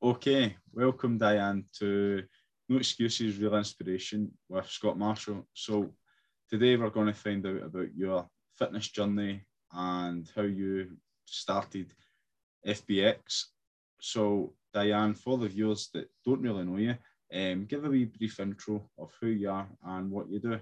Okay, welcome Dianne to No Excuses, Real Inspiration with Scott Marshall. So today we're going to find out about your fitness journey and how you started FBX. So Dianne, for the viewers that don't really know you, um, give a wee brief intro of who you are and what you do.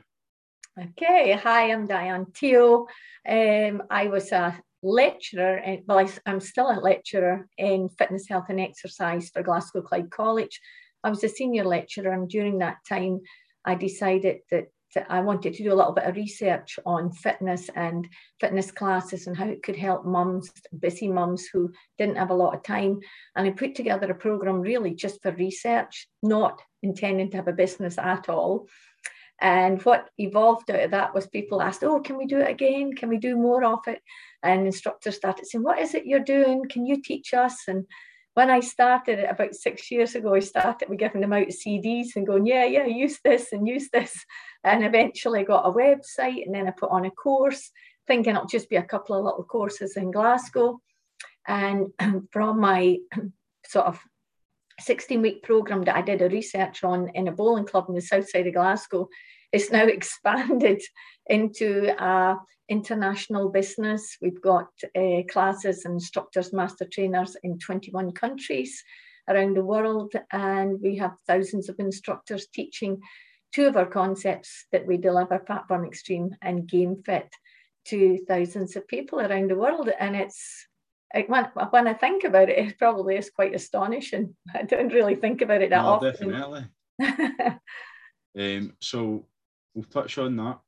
Okay, hi, I'm Dianne Teo. Um, I was a lecturer, well, I, am still a lecturer in fitness, health, and exercise for Glasgow Clyde College. I was a senior lecturer, and during that time, I decided that I wanted to do a little bit of research on fitness and fitness classes and how it could help mums, busy mums who didn't have a lot of time. And I put together a program really just for research, not intending to have a business at all. And what evolved out of that was people asked, Oh, can we do it again? Can we do more of it? And instructors started saying, What is it you're doing? Can you teach us? And when I started it about six years ago, I started with giving them out CDs and going, Yeah, yeah, use this and use this. And eventually got a website and then I put on a course, thinking it'll just be a couple of little courses in Glasgow. And from my sort of 16 week program that I did a research on in a bowling club in the south side of Glasgow is now expanded into a international business. We've got uh, classes and instructors, master trainers in 21 countries around the world, and we have thousands of instructors teaching two of our concepts that we deliver, Fat Burn Extreme and Game Fit, to thousands of people around the world. And it's when, when I think about it, it probably is quite astonishing. I don't really think about it that no, often. Definitely. um, so we'll touch on that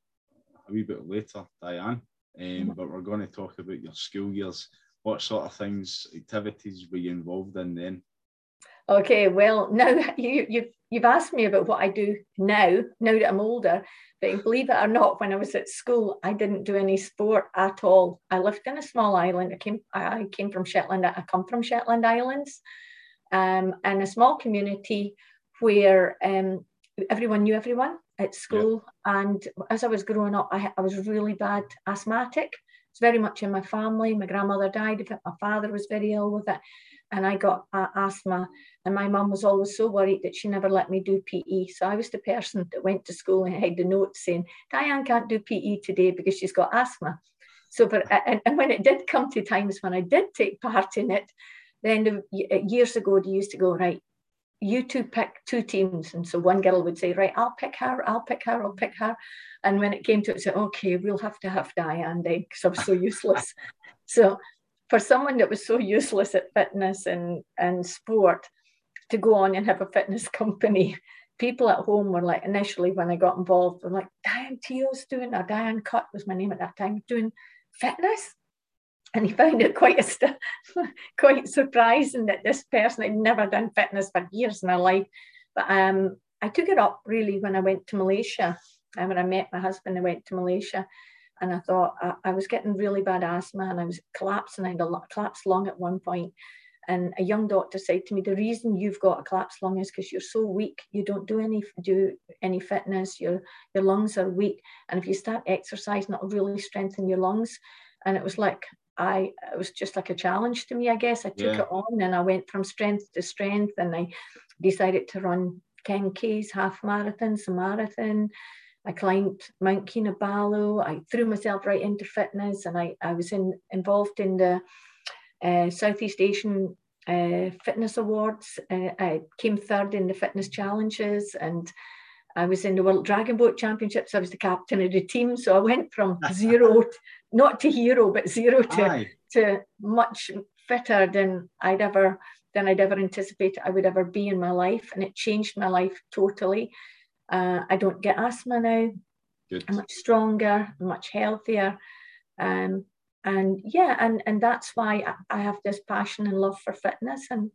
a wee bit later, Diane. Um, mm-hmm. but we're going to talk about your school years. What sort of things, activities were you involved in then? Okay, well, now you, you've you've asked me about what I do now. Now that I'm older, but believe it or not, when I was at school, I didn't do any sport at all. I lived in a small island. I came I came from Shetland. I come from Shetland Islands, um, and a small community where um, everyone knew everyone at school. Yeah. And as I was growing up, I, I was really bad asthmatic. It's very much in my family. My grandmother died of it. My father was very ill with it and I got uh, asthma. And my mum was always so worried that she never let me do PE. So I was the person that went to school and had the note saying, Dianne can't do PE today because she's got asthma. So, but and, and when it did come to times when I did take part in it, then years ago they used to go right. You two pick two teams, and so one girl would say, "Right, I'll pick her. I'll pick her. I'll pick her." And when it came to it, say, "Okay, we'll have to have Diane then, because I'm so useless." so for someone that was so useless at fitness and, and sport to go on and have a fitness company, people at home were like, initially when I got involved, were like, Dianne Teo's doing, or Dianne Cut was my name at that time, doing fitness. And he found it quite a quite surprising that this person had never done fitness for years in her life. But um, I took it up really when I went to Malaysia. And when I met my husband, I went to Malaysia and I thought I, I, was getting really bad asthma and I was collapsing. I had a collapsed lung at one point. And a young doctor said to me, the reason you've got a collapsed lung is because you're so weak. You don't do any do any fitness. Your your lungs are weak. And if you start exercising, it'll really strengthen your lungs. And it was like I it was just like a challenge to me, I guess. I took yeah. it on and I went from strength to strength and I decided to run 10Ks, half marathons, a marathon. I climbed Mount Kinabalu. I threw myself right into fitness, and I, I was in, involved in the uh, Southeast Asian uh, Fitness Awards. Uh, I came third in the fitness challenges, and I was in the World Dragon Boat Championships. I was the captain of the team, so I went from zero, to, not to hero, but zero to to much fitter than I'd ever than I'd ever anticipated I would ever be in my life, and it changed my life totally. Uh, I don't get asthma now. Good. I'm much stronger, much healthier. Um, and yeah, and, and that's why I, I have this passion and love for fitness. And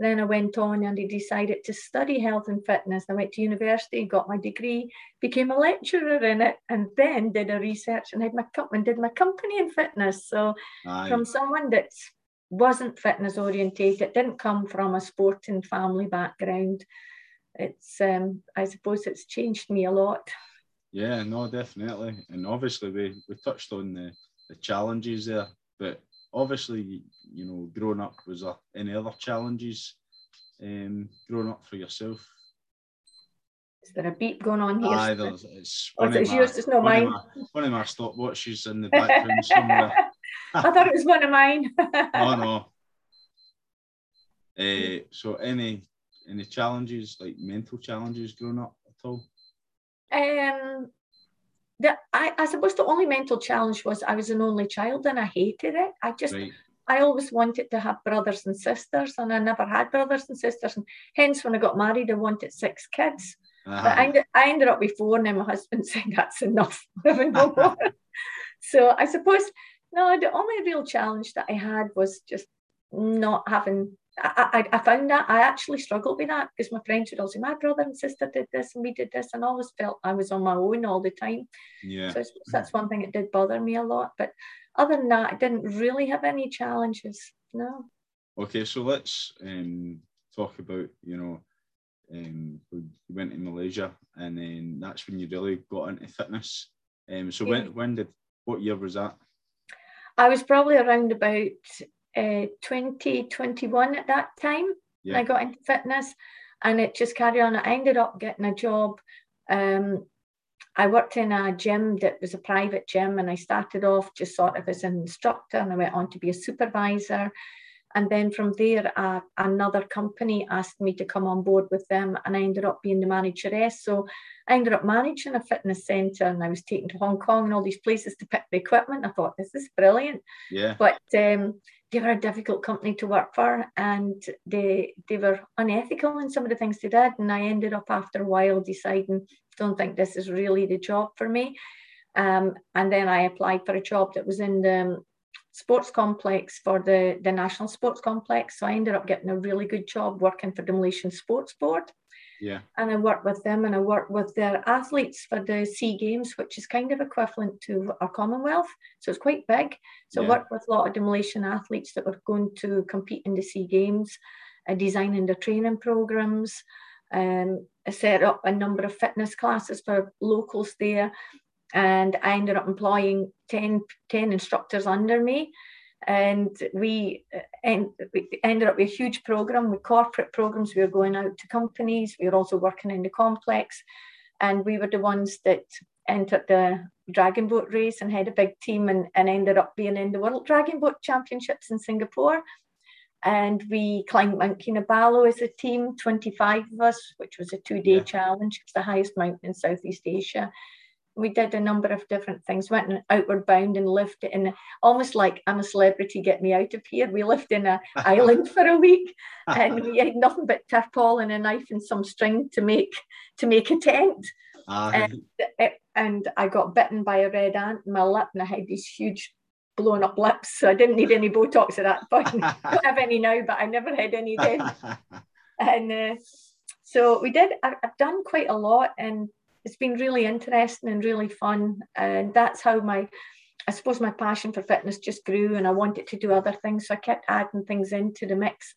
then I went on and I decided to study health and fitness. I went to university, got my degree, became a lecturer in it, and then did a research and had my company, did my company in fitness. So Aye. from someone that wasn't fitness orientated, didn't come from a sporting family background, it's um, I suppose it's changed me a lot. Yeah, no, definitely, and obviously we we touched on the the challenges there, but obviously you know growing up was there any other challenges um, growing up for yourself? Is there a beep going on here? Aye, there's, it's oh, one, it's of yours, it's not one, mine. of my, one of my stopwatches in the background somewhere. I thought it was one of mine. oh no. Uh, so any any challenges like mental challenges growing up at all? Um, the, I, I suppose the only mental challenge was I was an only child and I hated it. I just Right. I always wanted to have brothers and sisters, and I never had brothers and sisters. And hence, when I got married, I wanted six kids. But I, ended, I ended up with four, and then my husband said, That's enough. Having no more. so I suppose, no, the only real challenge that I had was just not having. I, I, I found that I actually struggled with that because my friends would all say, My brother and sister did this, and we did this, and I always felt I was on my own all the time. yeah. So that's one thing that did bother me a lot. But other than that, I didn't really have any challenges. No. Okay, so let's um, talk about you know um, you went to Malaysia, and then that's when you really got into fitness. Um, so Yeah. when when did what year was that? I was probably around about uh, 2021 at that time. when I got into fitness and it just carried on. I ended up getting a job. Um, I worked in a gym that was a private gym and I started off just sort of as an instructor and I went on to be a supervisor. And then from there, uh, another company asked me to come on board with them and I ended up being the manageress. So I ended up managing a fitness centre and I was taken to Hong Kong and all these places to pick the equipment. I thought, this is brilliant Yeah. but um, they were a difficult company to work for and they they were unethical in some of the things they did and i ended up after a while deciding don't think this is really the job for me. Um, and then i applied for a job that was in the um, sports complex for the the national sports complex. So i ended up getting a really good job working for the malaysian sports board Yeah. and I work with them and I work with their athletes for the SEA Games, which is kind of equivalent to our Commonwealth. So it's quite big. So I work with a lot of the Malaysian athletes that were going to compete in the SEA Games, uh, designing their training programs. Um, I set up a number of fitness classes for locals there. And I ended up employing 10, 10 instructors under me and we, uh, en- we ended up with a huge program with corporate programs. We were going out to companies. We were also working in the complex, and we were the ones that entered the dragon boat race and had a big team and, and ended up being in the World Dragon Boat Championships in Singapore. And we climbed Mount Kinabalu as a team, 25 of us, which was a two day Yeah. challenge. It's the highest mountain in Southeast Asia we did a number of different things. Went in outward bound and lived in almost like i'm a celebrity get me out of here. We lived in a island for a week and we had nothing but tarpaulin and a knife and some string to make to make a tent. Aye. It- and i got bitten by a red ant in my lip and i had these huge blown up lips so i didn't need any botox at that point. I don't have any now but i never had any then. And uh, so we did I, i've done quite a lot and it's been really interesting and really fun. And that's how my i suppose my passion for fitness just grew and i wanted to do other things so i kept adding things into the mix.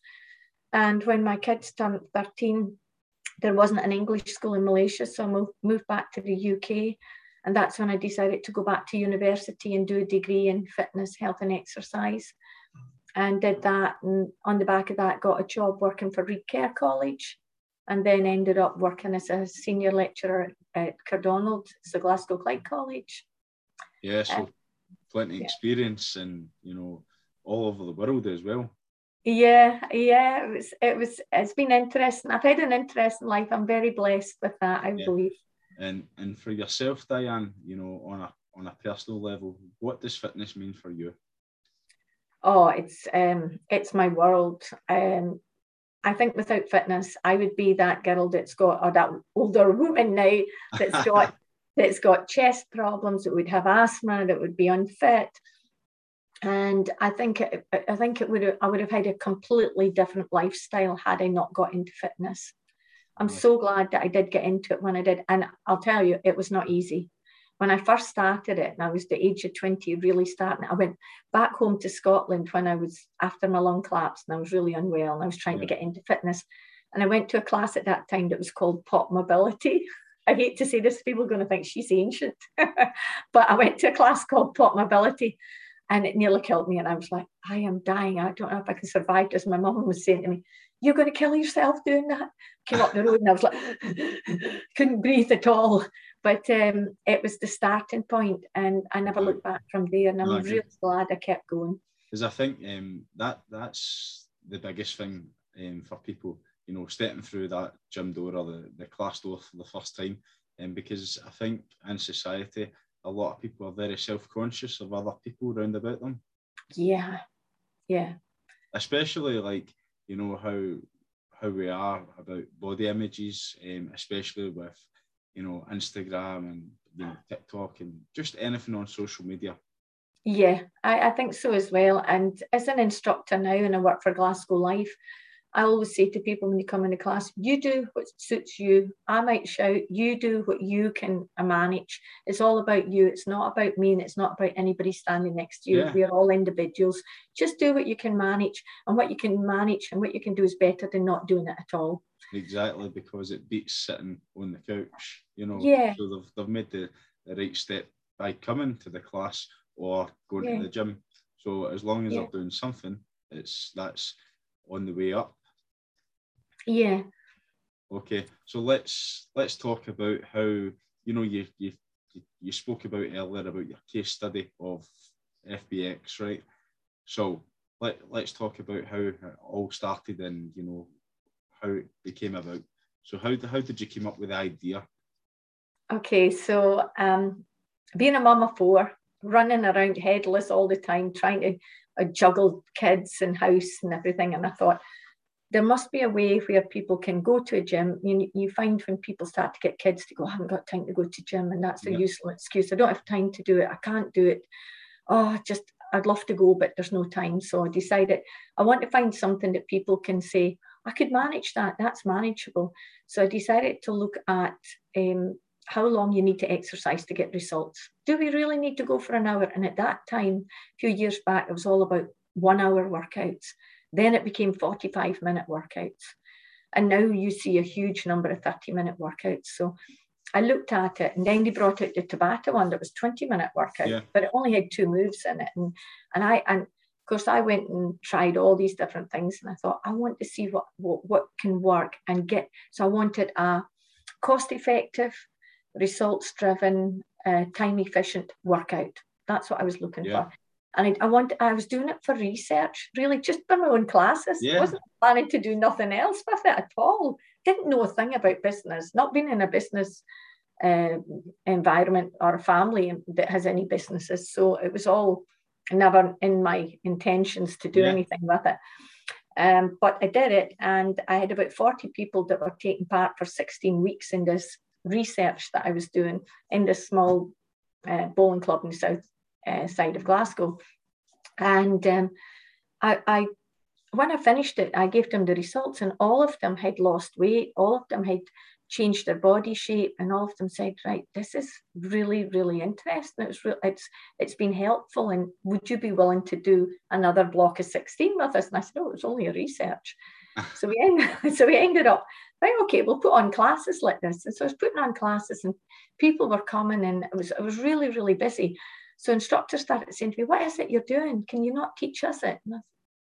And when my kids turned 13 there wasn't an english school in malaysia so i moved, moved back to the uk and that's when i decided to go back to university and do a degree in fitness health and exercise. And did that and on the back of that got a job working for Reid Kerr college and then ended up working as a senior lecturer at Cardonald, so Glasgow Clyde College. yeah. So plenty yeah. experience and you know all over the world as well. Yeah, yeah, it was, it was, it's been interesting. I've had an interesting life. I'm very blessed with that, I Yeah. believe. And and for yourself, Dianne, you know, on a on a personal level, what does fitness mean for you? Oh, it's um, it's my world. Um, I think without fitness, I would be that girl that's got, or that older woman now that's got that's got chest problems, that would have asthma, that would be unfit. And I think it, I think it would have, I would have had a completely different lifestyle had I not got into fitness. I'm so glad that I did get into it when I did, and I'll tell you, it was not easy. When I first started it, and I was the age of 20, really starting, I went back home to Scotland when I was after my lung collapse and I was really unwell and I was trying to get into fitness. And I went to a class at that time that was called Pop Mobility. I hate to say this, people are going to think she's ancient, but I went to a class called Pop Mobility. and it nearly killed me. And I was like, I am dying. I don't know if I can survive this. My mum was saying to me, You're going to kill yourself doing that. Came up the road and I was like, couldn't breathe at all. But um, it was the starting point, and I never looked back from there. And I'm no, really glad I kept going. Because I think um, that that's the biggest thing um, for people, you know, stepping through that gym door or the, the class door for the first time. And um, because I think in society, a lot of people are very self-conscious of other people around about them. Yeah, yeah. Especially like you know how how we are about body images, um, especially with you know Instagram and you know TikTok and just anything on social media. Yeah, I, I think so as well. And as an instructor now, and I work for Glasgow Life, I always say to people when you come into class, you do what suits you. I might shout, you do what you can manage. It's all about you. It's not about me and it's not about anybody standing next to you. Yeah. We're all individuals. Just do what you can manage. And what you can manage and what you can do is better than not doing it at all. Exactly, because it beats sitting on the couch, you know. Yeah. So they've, they've made the, the right step by coming to the class or going yeah. to the gym. So as long as yeah. they're doing something, it's that's on the way up yeah. Okay, so let's let's talk about how you know you you you spoke about earlier about your case study of FBX, right? So let let's talk about how it all started and you know how it became about. So how how did you come up with the idea? Okay, so um, being a mum of four, running around headless all the time, trying to uh, juggle kids and house and everything, and I thought there must be a way where people can go to a gym. You, you find when people start to get kids to go, I haven't got time to go to gym, and that's a yeah. useful excuse. I don't have time to do it. I can't do it. Oh, just I'd love to go, but there's no time. So I decided I want to find something that people can say, I could manage that. That's manageable. So I decided to look at um, how long you need to exercise to get results. Do we really need to go for an hour? And at that time, a few years back, it was all about one hour workouts. Then it became 45 minute workouts. And now you see a huge number of 30 minute workouts. So I looked at it and then they brought out the Tabata one that was 20 minute workout, yeah. but it only had two moves in it. And, and I, and course I went and tried all these different things and I thought, I want to see what, what, what can work and get, so I wanted a cost effective, results driven, uh, time efficient workout. That's what I was looking yeah. for and I, I want I was doing it for research, really, just for my own classes. Yeah. I wasn't planning to do nothing else with it at all. Didn't know a thing about business, not being in a business uh, environment or a family that has any businesses. So it was all never in my intentions to do yeah. anything with it. Um, but I did it, and I had about 40 people that were taking part for 16 weeks in this research that I was doing in this small uh, bowling club in the south uh, side of Glasgow. And um, I, I, when I finished it, I gave them the results, and all of them had lost weight. All of them had changed their body shape, and all of them said, "Right, this is really, really interesting. It's re- it's it's been helpful. And would you be willing to do another block of sixteen with us?" And I said, "Oh, it's only a research." so we ended, so we ended up right. Okay, we'll put on classes like this. And so I was putting on classes, and people were coming, and it was it was really, really busy. So instructors started saying to me, What is it you're doing? Can you not teach us it? And I said,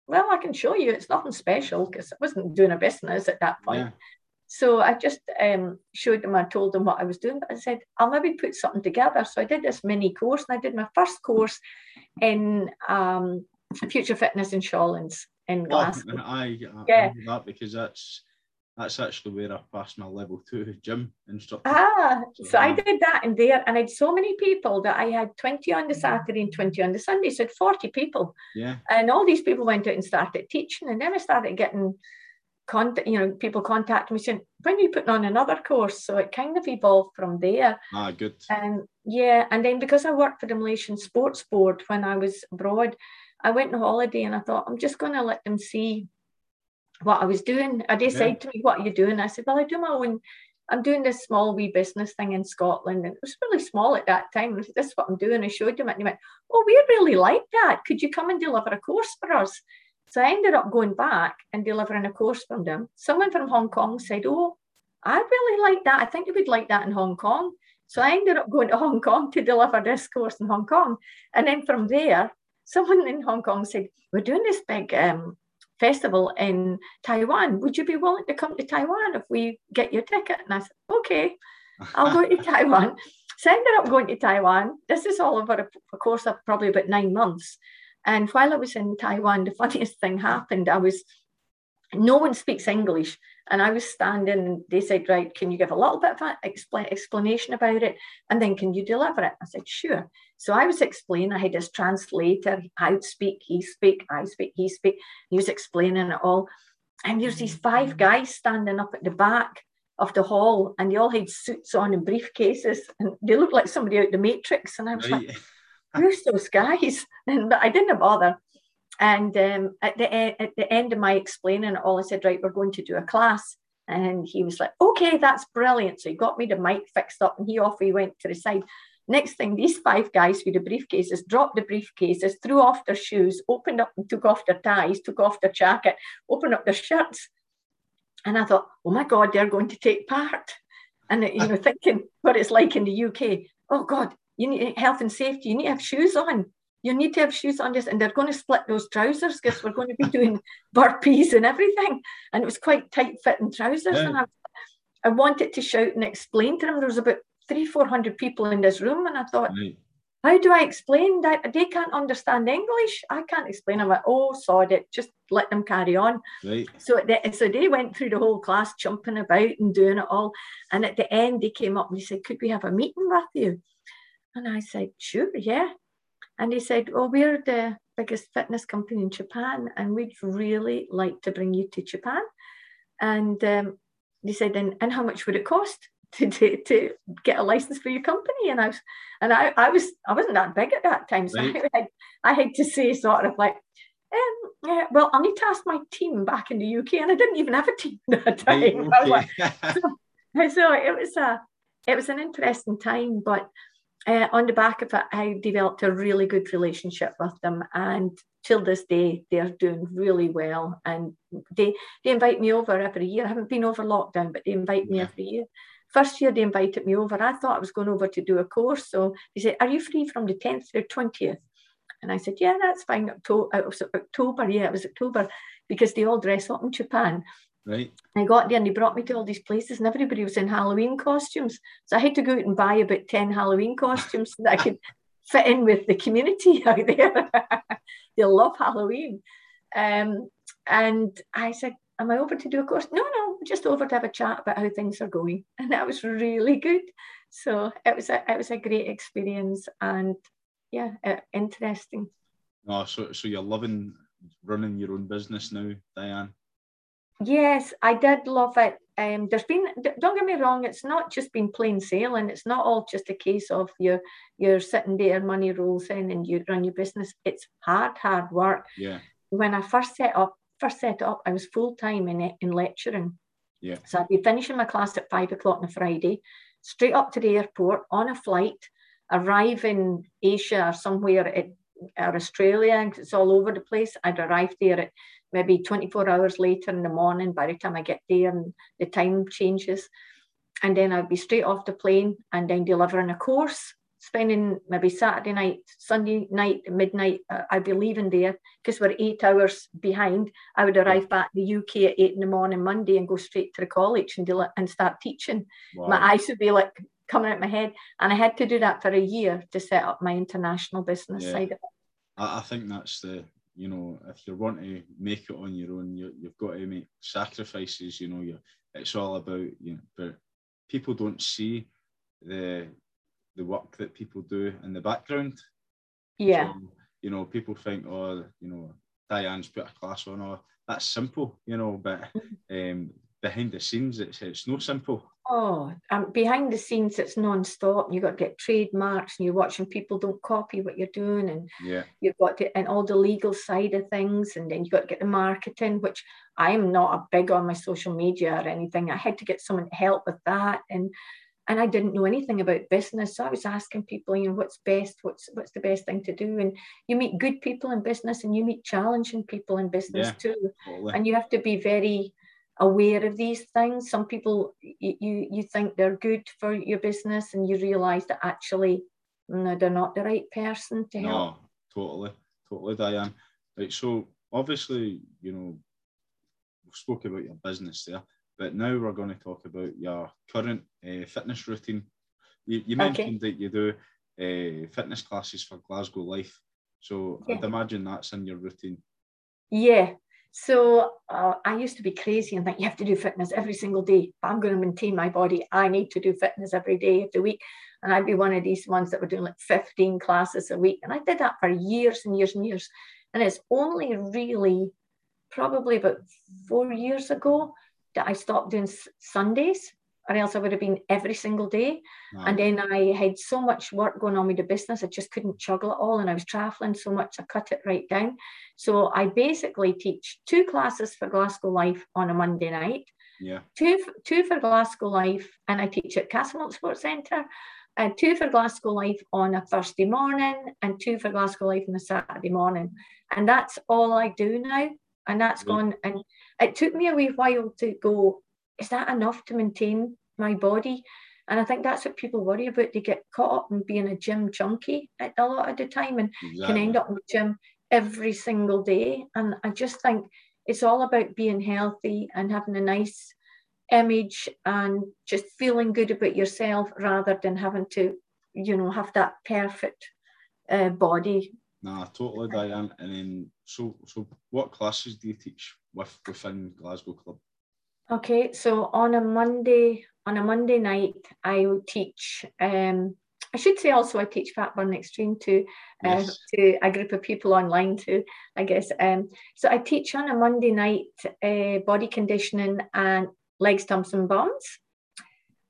Well, I can show you. It's nothing special because I wasn't doing a business at that point. Yeah. So I just um, showed them, I told them what I was doing, but I said, I'll maybe put something together. So I did this mini course and I did my first course in um, future fitness in Shawlands in Glasgow. Oh, I, I, yeah. I that because that's that's actually where I passed my level two gym instructor. Ah, so, so I did that in there, and I had so many people that I had 20 on the Saturday and 20 on the Sunday, so 40 people. Yeah. And all these people went out and started teaching, and then I started getting contact, you know, people contact me saying, when are you putting on another course? So it kind of evolved from there. Ah, good. And um, yeah, and then because I worked for the Malaysian Sports Board when I was abroad, I went on holiday and I thought, I'm just going to let them see what I was doing. And they yeah. said to me, What are you doing? I said, Well, I do my own, I'm doing this small wee business thing in Scotland. And it was really small at that time. I said, This is what I'm doing. I showed them it. And they went, Oh, we really like that. Could you come and deliver a course for us? So I ended up going back and delivering a course from them. Someone from Hong Kong said, Oh, I really like that. I think you would like that in Hong Kong. So I ended up going to Hong Kong to deliver this course in Hong Kong. And then from there, someone in Hong Kong said, We're doing this big um, festival in Taiwan. Would you be willing to come to Taiwan if we get your ticket? And I said, Okay, I'll go to Taiwan. So I ended up going to Taiwan. This is all over a, a course of probably about nine months. And while I was in Taiwan, the funniest thing happened. I was, no one speaks English. And I was standing they said, right, can you give a little bit of an expl- explanation about it? And then can you deliver it? I said, sure. So I was explaining, I had this translator, I would speak, he speak, I speak, he speak. He was explaining it all. And there's these five guys standing up at the back of the hall and they all had suits on and briefcases and they looked like somebody out the Matrix. And I was right. like, who's those guys? And I didn't bother. And um, at the end, at the end of my explaining it all, I said, "Right, we're going to do a class." And he was like, "Okay, that's brilliant." So he got me the mic fixed up, and he off he went to the side. Next thing, these five guys with the briefcases dropped the briefcases, threw off their shoes, opened up and took off their ties, took off their jacket, opened up their shirts. And I thought, oh my God, they're going to take part. And, you know, thinking what it's like in the UK. Oh God, you need health and safety, you need to have shoes on. You need to have shoes on. This and they're going to split those trousers because we're going to be doing burpees and everything. And it was quite tight fitting trousers yeah. and I, I wanted to shout and explain to them. There was about three four hundred people in this room and I thought right. how do I explain that? They can't understand English. I can't explain. I'm like oh sod it. Just let them carry on. Right. so they, so they went through the whole class jumping about and doing it all. And at the end they came up and they said could we have a meeting with you and I said sure yeah and he said, Well, we're the biggest fitness company in Japan, and we'd really like to bring you to Japan. And um, he said, and, and how much would it cost to, to, to get a license for your company? And I was, and I, I was, I wasn't that big at that time. So right. I, had, I had to say sort of like, um, yeah, well, I need to ask my team back in the UK, and I didn't even have a team that time. Right, okay. like, so, so it was a, it was an interesting time, but uh, on the back of it, I developed a really good relationship with them, and till this day, they're doing really well. And they they invite me over every year. I haven't been over lockdown, but they invite me every year. First year they invited me over. I thought I was going over to do a course, so they said, "Are you free from the tenth to the 20th? And I said, "Yeah, that's fine." October, it was October. Yeah, it was October because they all dress up in Japan. Right. I got there and they brought me to all these places, and everybody was in Halloween costumes. So I had to go out and buy about 10 Halloween costumes so that I could fit in with the community out there. they love Halloween. Um, and I said, Am I over to do a course? No, no, just over to have a chat about how things are going. And that was really good. So it was a it was a great experience and yeah, uh, interesting. Oh, so so you're loving running your own business now, Dianne? Yes, I did love it. Um, there's been don't get me wrong, it's not just been plain sailing. It's not all just a case of you're you're sitting there, money rolls in, and you run your business. It's hard, hard work. Yeah. When I first set up, first set up, I was full time in in lecturing. Yeah. So I'd be finishing my class at five o'clock on a Friday, straight up to the airport on a flight, arrive in Asia or somewhere at or Australia. It's all over the place. I'd arrive there at maybe 24 hours later in the morning by the time I get there and the time changes. And then I'd be straight off the plane and then delivering a course, spending maybe Saturday night, Sunday night, midnight. Uh, I'd be leaving there because we're eight hours behind. I would arrive back in the UK at eight in the morning Monday and go straight to the college and, del- and start teaching. Wow. My eyes would be like coming out my head. And I had to do that for a year to set up my international business yeah. side of it. I think that's the you know, if you want to make it on your own, you, you've got to make sacrifices. You know, you it's all about you know, but people don't see the the work that people do in the background. Yeah. So, you know, people think, oh, you know, Dianne's put a class on, or oh, that's simple, you know, but mm-hmm. um, behind the scenes, it's it's no simple. Oh, um, behind the scenes, it's non-stop. You got to get trademarks, and you're watching people don't copy what you're doing, and yeah, you've got to and all the legal side of things, and then you got to get the marketing, which I am not a big on my social media or anything. I had to get someone to help with that, and and I didn't know anything about business, so I was asking people, you know, what's best, what's what's the best thing to do, and you meet good people in business, and you meet challenging people in business yeah, too, totally. and you have to be very aware of these things. Some people you, you, think they're good for your business and you realize that actually no, they're not the right person to no, help. Totally, totally, Dianne. Right, so obviously, you know, we spoke about your business there, but now we're going to talk about your current uh, fitness routine. You, you mentioned okay. that you do uh, fitness classes for Glasgow Life, so yeah. I'd imagine that's in your routine. Yeah. So uh, I used to be crazy and think you have to do fitness every single day. If I'm going to maintain my body, I need to do fitness every day of the week. And I'd be one of these ones that were doing like 15 classes a week. And I did that for years and years and years. And it's only really probably about four years ago that I stopped doing Sundays, or else I would have been every single day. And then I had so much work going on with the business, I just couldn't juggle it all. And I was traveling so much, I cut it right down. So I basically teach two classes for Glasgow Life on a Monday night. Yeah. Two, two for Glasgow Life, and I teach at Castlemilk Sports Centre and two for Glasgow Life on a Thursday morning, and two for Glasgow Life on a Saturday morning. And that's all I do now. And that's mm-hmm. gone. And it took me a wee while to go, is that enough to maintain my body? And I think that's what people worry about. They get caught up in being a gym junkie a lot of the time and exactly. can end up in the gym every single day. And I just think it's all about being healthy and having a nice image and just feeling good about yourself rather than having to, you know, have that perfect uh, body. Nah, totally, Dianne. And then, so, so what classes do you teach with within Glasgow Club? Okay, so on a Monday, on a Monday night, I will teach. Um, I should say also I teach Fat Burn Extreme to uh, yes. to a group of people online too. I guess. Um, so I teach on a Monday night uh, body conditioning and legs, tums, and bums.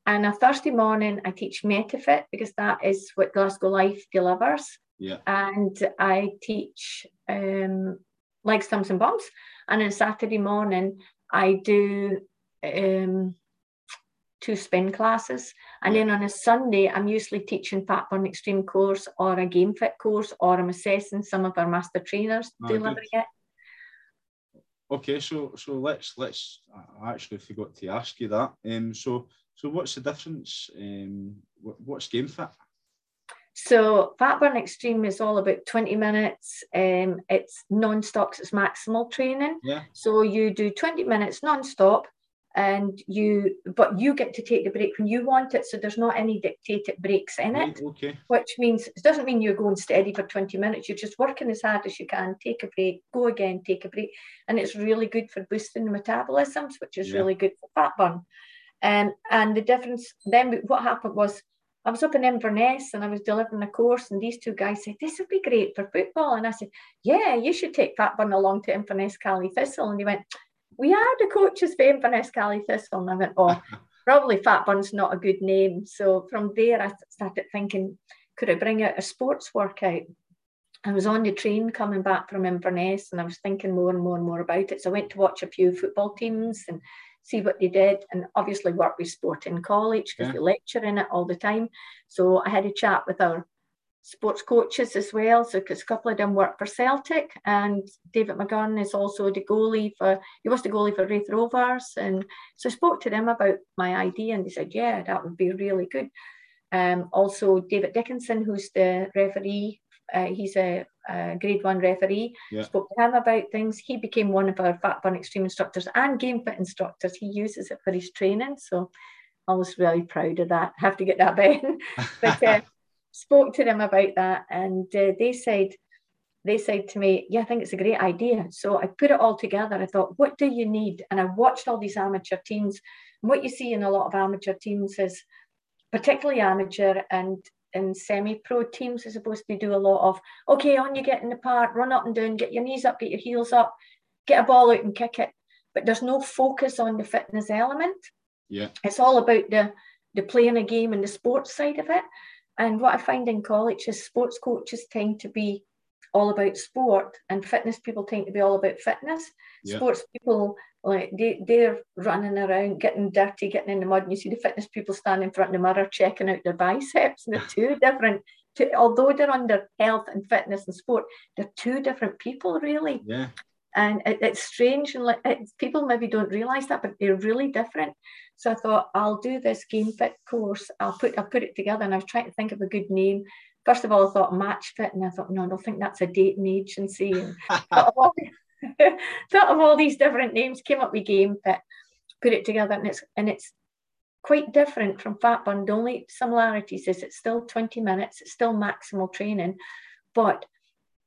And a Thursday morning, I teach MetaFit because that is what Glasgow Life delivers. Yeah. And I teach um, legs, tums, and bums. And on Saturday morning, I do um, two spin classes. And then on a Sunday, I'm usually teaching Fat Burn Extreme course or a Game Fit course, or I'm assessing some of our master trainers oh, delivering it. Okay, so so let's let's. I actually forgot to ask you that. Um, so so what's the difference? Um, what, what's Game Fit? So Fat Burn Extreme is all about 20 minutes. Um, it's non-stop, it's maximal training. Yeah. So you do 20 minutes non-stop and you but you get to take the break when you want it so there's not any dictated breaks in it okay which means it doesn't mean you're going steady for 20 minutes you're just working as hard as you can take a break go again take a break and it's really good for boosting the metabolisms which is yeah. really good for fat burn um, and the difference then what happened was I was up in Inverness and I was delivering a course, and these two guys said, This would be great for football. And I said, Yeah, you should take Fat Burn along to Inverness Caley Thistle. And they went, we are the coaches for Inverness Caley Thistle. And I went, oh, probably Fat Burn's not a good name. So from there, I started thinking, could I bring out a sports workout? I was on the train coming back from Inverness and I was thinking more and more and more about it. So I went to watch a few football teams and see what they did and obviously work with sport in college because yeah. we lecture in it all the time. So I had a chat with our sports coaches as well. So because a couple of them work for Celtic, and David McGurn is also the goalie for he was the goalie for Raith Rovers, and so I spoke to them about my idea, and they said, yeah, that would be really good. Um, also David Dickinson, who's the referee. Uh, he's a, a, grade one referee. Yeah. Spoke to him about things. He became one of our Fat Burn Extreme instructors and Game Fit instructors. He uses it for his training. So I was really proud of that. have to get that back. but uh, spoke to them about that, and uh, they said, they said to me, "Yeah, I think it's a great idea." So I put it all together. I thought, "What do you need?" And I watched all these amateur teams. And what you see in a lot of amateur teams is, particularly amateur and and semi-pro teams, are supposed to do a lot of, "Okay, on you get in the park, run up and down, get your knees up, get your heels up, get a ball out and kick it." But there's no focus on the fitness element. Yeah, it's all about the the playing a game and the sports side of it. And what I find in college is sports coaches tend to be all about sport and fitness people tend to be all about fitness. Yeah. Sports people like they, they're running around, getting dirty, getting in the mud, and you see the fitness people standing in front of the mirror checking out their biceps. And they're two different although they're under health and fitness and sport, they're two different people really. Yeah. And it, it's strange and like people maybe don't realize that, but they're really different. So I thought I'll do this game fit course. I'll put I'll put it together, and I was trying to think of a good name. first of all, I thought match fit, and I thought, no, I don't think that's a dating agency. And thought, of all, thought of all these different names, came up with Game Fit, put it together, and it's and it's quite different from Fat Burn. The only similarities is it's still 20 minutes, it's still maximal training, but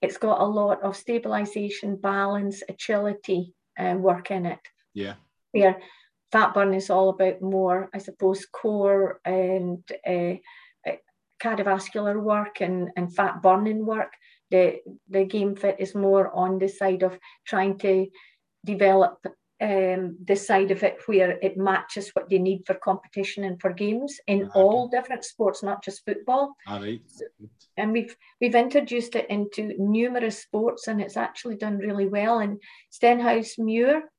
it's got a lot of stabilization, balance, agility uh, work in it. Yeah. Where Fat Burn is all about more, I suppose, core and uh, cardiovascular work and, and fat burning work. The, the game fit is more on the side of trying to develop um, the side of it where it matches what they need for competition and for games in okay. all different sports, not just football. All right. And we've we've introduced it into numerous sports, and it's actually done really well. And Stenhouse Muir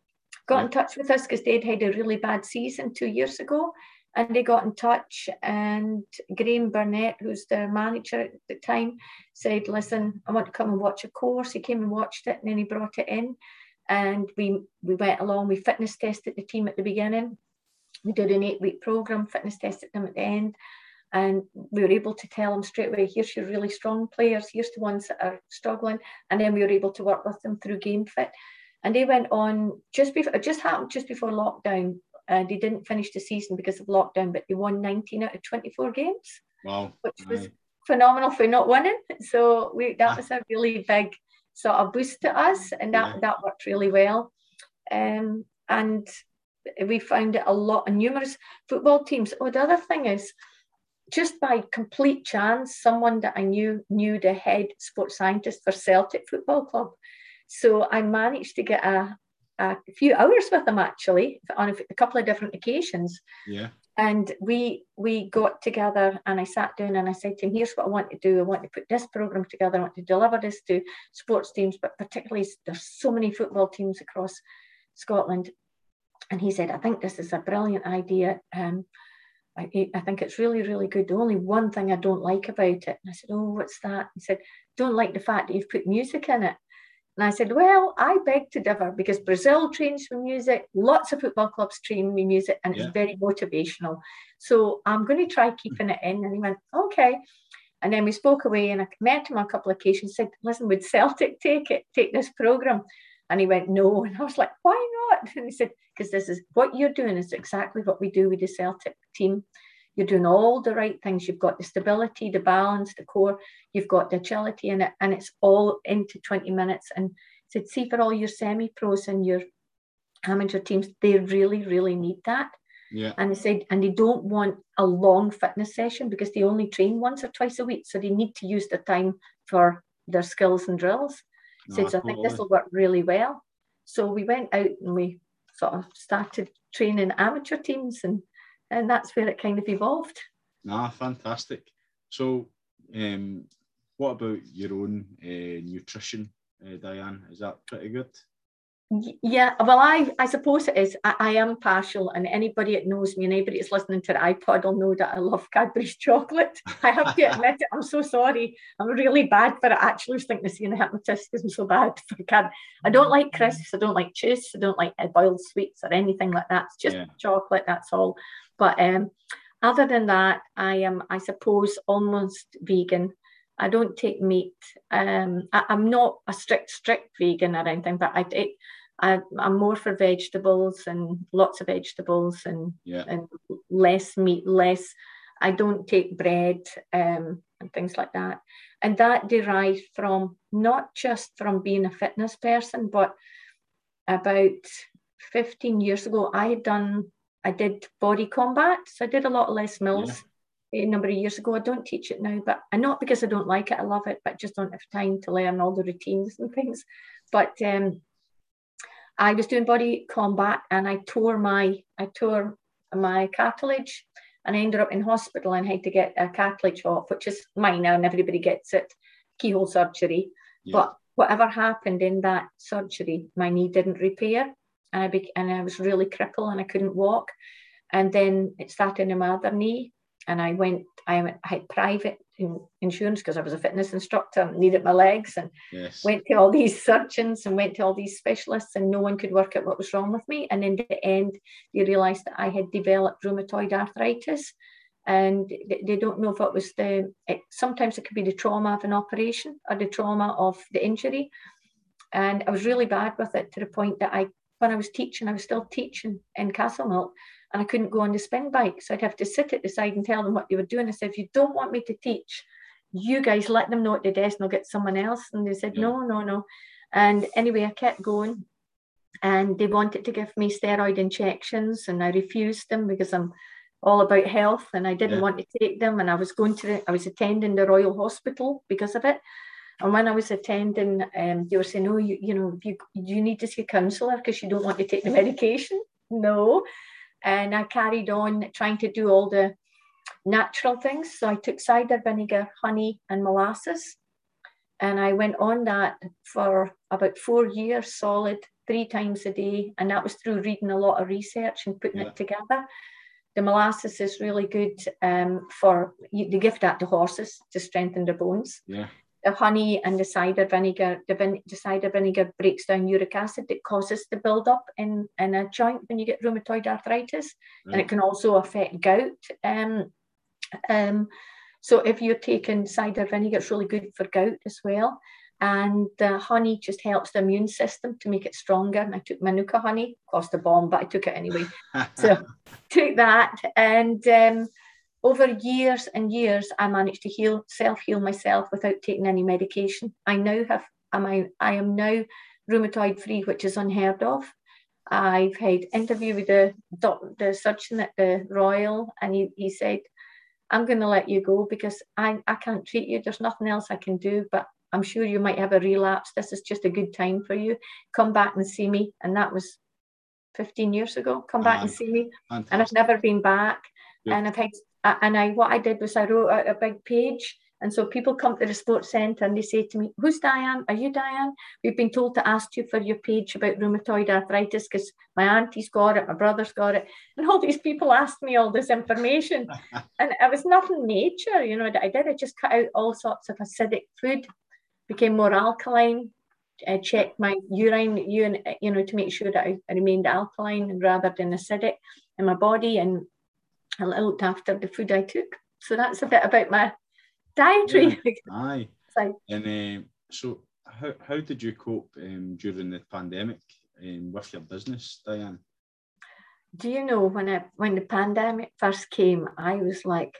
got in touch with us because they'd had a really bad season two years ago, and they got in touch and graham burnett who's their manager at the time said listen i want to come and watch a course he came and watched it and then he brought it in and we we went along we fitness tested the team at the beginning. We did an eight week program fitness tested them at the end. And we were able to tell them straight away here's your really strong players here's the ones that are struggling. And then we were able to work with them through game fit and they went on just before it just happened just before lockdown. Uh, they didn't finish the season because of lockdown, but they won 19 out of 24 games. Wow. Which was phenomenal for not winning. So we that was a really big sort of boost to us, and that, yeah. that worked really well. Um, and we found it a lot of numerous football teams. Oh, the other thing is, just by complete chance, someone that I knew knew the head sports scientist for Celtic Football Club. So I managed to get a, a few hours with him actually on a, a couple of different occasions. Yeah. And we we got together and I sat down and I said to him, here's what I want to do. I want to put this program together. I want to deliver this to sports teams, but particularly there's so many football teams across Scotland. And he said, I think this is a brilliant idea. Um, I, I, think it's really, really good. The only one thing I don't like about it. And I said, Oh, what's that? He said, Don't like the fact that you've put music in it. And I said, Well, I beg to differ because Brazil trains with music, lots of football clubs train with music, and yeah. it's very motivational. So I'm going to try keeping it in. And he went, Okay. And then we spoke away and I met him on a couple of occasions, said, Listen, would Celtic take it, take this program? And he went, No. And I was like, Why not? And he said, Because this is what you're doing is exactly what we do with the Celtic team. You're doing all the right things. You've got the stability, the balance, the core. You've got the agility in it, and it's all into 20 minutes. And said, see for all your semi-pros and your amateur teams, they really, really need that. Yeah. And they said, and they don't want a long fitness session because they only train once or twice a week. So they need to use the time for their skills and drills. No, said, so I think this will work really well. So we went out and we sort of started training amateur teams and and that's where it kind of evolved. Ah, fantastic. So, um, what about your own uh, nutrition, uh, Dianne? Is that pretty good? Yeah, well, I I suppose it is. I, I, am partial, and anybody that knows me and anybody that's listening to the iPod will know that I love Cadbury's chocolate. I have to admit it. I'm so sorry. I'm really bad for it. I actually was thinking of seeing a hypnotist because I'm so bad for Cad. I don't like crisps. I don't like cheese. I don't like boiled sweets or anything like that. It's just yeah. chocolate. That's all. But um, other than that, I am, I suppose, almost vegan. I don't take meat. Um, I, am not a strict, strict vegan or anything, but I, it, I am more for vegetables and lots of vegetables and yeah. and less meat, less. I don't take bread um, and things like that, and that derives from not just from being a fitness person, but about 15 years ago, I had done I did body combat. So I did a lot of Les Mills yeah. a number of years ago. I don't teach it now, but and not because I don't like it, I love it, but just don't have time to learn all the routines and things. But um, I was doing body combat and I tore my I tore my cartilage and I ended up in hospital and had to get a cartilage off, which is minor and everybody gets it, keyhole surgery. Yeah. But whatever happened in that surgery, my knee didn't repair and I, be- and I was really crippled and I couldn't walk. And then it started in my other knee, and I went. I, went, I had private in, insurance because I was a fitness instructor and needed my legs, and yes. went to all these surgeons and went to all these specialists, and no one could work out what was wrong with me. And in the end, they realised that I had developed rheumatoid arthritis, and they don't know if it was the it, sometimes it could be the trauma of an operation or the trauma of the injury and i was really bad with it to the point that i when i was teaching i was still teaching in castlemilk and i couldn't go on the spin bike. So i'd have to sit at the side and tell them what they were doing. I said if you don't want me to teach you guys let them know at the desk and i'll get someone else. And they said yeah. no no no. And anyway i kept going and they wanted to give me steroid injections and i refused them because i'm all about health and I didn't yeah. want to take them. And I was going to the, I was attending the Royal Hospital because of it and when I was attending um, they were saying oh you, you know you, you need to see a counsellor because you don't want to take the medication no and I carried on trying to do all the natural things so I took cider vinegar honey and molasses and I went on that for about four years solid three times a day and that was through reading a lot of research and putting yeah. it together the molasses is really good um, for the gift that to horses to strengthen their bones. Yeah. The honey and the cider vinegar, the, vin- the cider vinegar breaks down uric acid that causes the build up in, in a joint when you get rheumatoid arthritis, right. and it can also affect gout. Um, um, so if you're taking cider vinegar, it's really good for gout as well and the honey just helps the immune system to make it stronger. And I took Manuka honey, cost a bomb, but I took it anyway. so took that, and um, over years and years, I managed to heal, self heal myself without taking any medication. I now have, am I, I am now rheumatoid free, which is unheard of. I've had interview with the the surgeon at the Royal, and he, he said, "I'm going to let you go because I, I can't treat you. There's nothing else I can do, but I'm sure you might have a relapse. This is just a good time for you. Come back and see me. And that was 15 years ago. Come back and see me. Fantastic. And I've never been back. And I've had, and I, what I did was I wrote a, a big page. And so people come to the sports centre and they say to me, Who's Dianne? Are you Dianne? We've been told to ask you for your page about rheumatoid arthritis because my auntie's got it, my brother's got it. And all these people asked me all this information. and it was nothing major, you know, that I did. I just cut out all sorts of acidic food became more alkaline. I checked my urine, you know, to make sure that I, remained alkaline rather than acidic in my body, and I looked after the food I took. So that's a bit about my dietary. Yeah, aye. so, and uh, so, how, how did you cope um, during the pandemic um, with your business, Dianne? Do you know when I when the pandemic first came, I was like,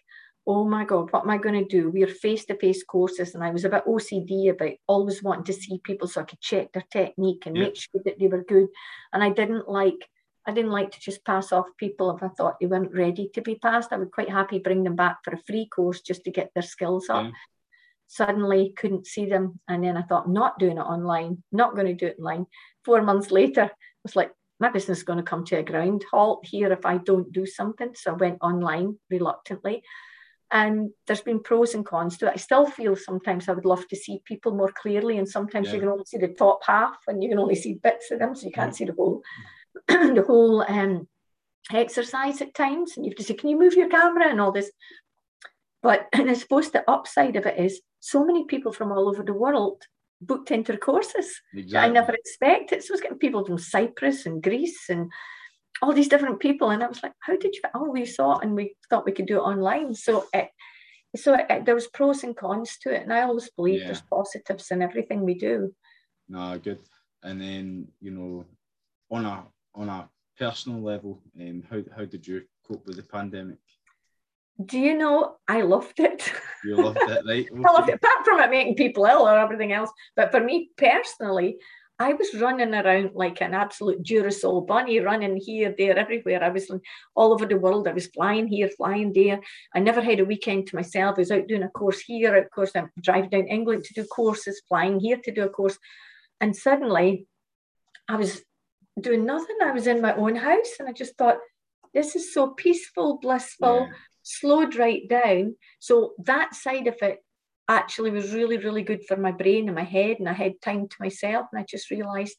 oh my God, what am I going to do? We're face to face courses, and I was a bit OCD about always wanting to see people so I could check their technique and yeah. make sure that they were good. And I didn't like, I didn't like to just pass off people if I thought they weren't ready to be passed. I would quite happy bring them back for a free course just to get their skills up. Yeah. Suddenly couldn't see them, and then I thought, not doing it online, not going to do it online. Four months later, I was like, my business is going to come to a ground halt here if I don't do something. So I went online reluctantly. And there's been pros and cons to it. I still feel sometimes I would love to see people more clearly, and sometimes yeah. you can only see the top half, and you can only see bits of them, so you can't mm. see the whole the whole um, exercise at times. And you have to say, "Can you move your camera?" and all this. But and I suppose the upside of it is so many people from all over the world booked into the courses exactly. I never expected. So I was getting people from Cyprus and Greece and all these different people. And I was like, how did you, oh, we saw it and we thought we could do it online. So it, so it, there was pros and cons to it. And I always believe yeah. there's positives in everything we do. No, good. And then, you know, on a, on a personal level, um, how, how did you cope with the pandemic? Do you know I loved it? You loved it, right? I loved it, apart from it making people ill or everything else. But for me personally, I was running around like an absolute Duracell bunny, running here, there, everywhere. I was all over the world. I was flying here, flying there. I never had a weekend to myself. I was out doing a course here. Of course, I'm driving down England to do courses, flying here to do a course. And suddenly I was doing nothing. I was in my own house and I just thought, this is so peaceful, blissful, yeah. slowed right down. So that side of it actually was really, really good for my brain and my head, and I had time to myself. And I just realized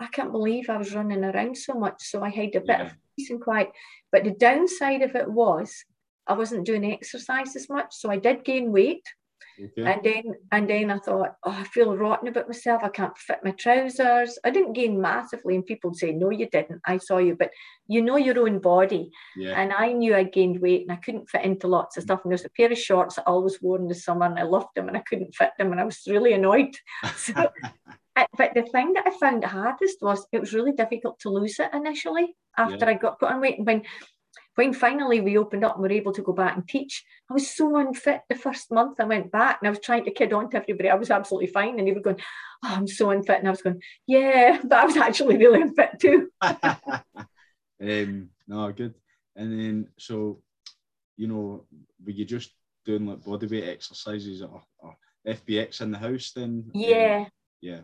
I can't believe I was running around so much. So I had a bit yeah. of peace and quiet. But the downside of it was I wasn't doing exercise as much. So I did gain weight. Okay. And then and then I thought, oh, I feel rotten about myself. I can't fit my trousers. I didn't gain massively, and people say, no, you didn't. I saw you, but you know your own body. Yeah. And I knew I gained weight, and I couldn't fit into lots of mm. stuff. And there's a pair of shorts I always wore in the summer, and I loved them, and I couldn't fit them, and I was really annoyed. So, but the thing that I found hardest was it was really difficult to lose it initially after yeah. I got put on weight. When when finally we opened up and were able to go back and teach, I was so unfit the first month I went back and I was trying to kid on to everybody. I was absolutely fine. And they were going, Oh, I'm so unfit. And I was going, Yeah, but I was actually really unfit too. um, no, good. And then, so, you know, were you just doing like bodyweight exercises or, or FBX in the house then? Yeah. Um, yeah.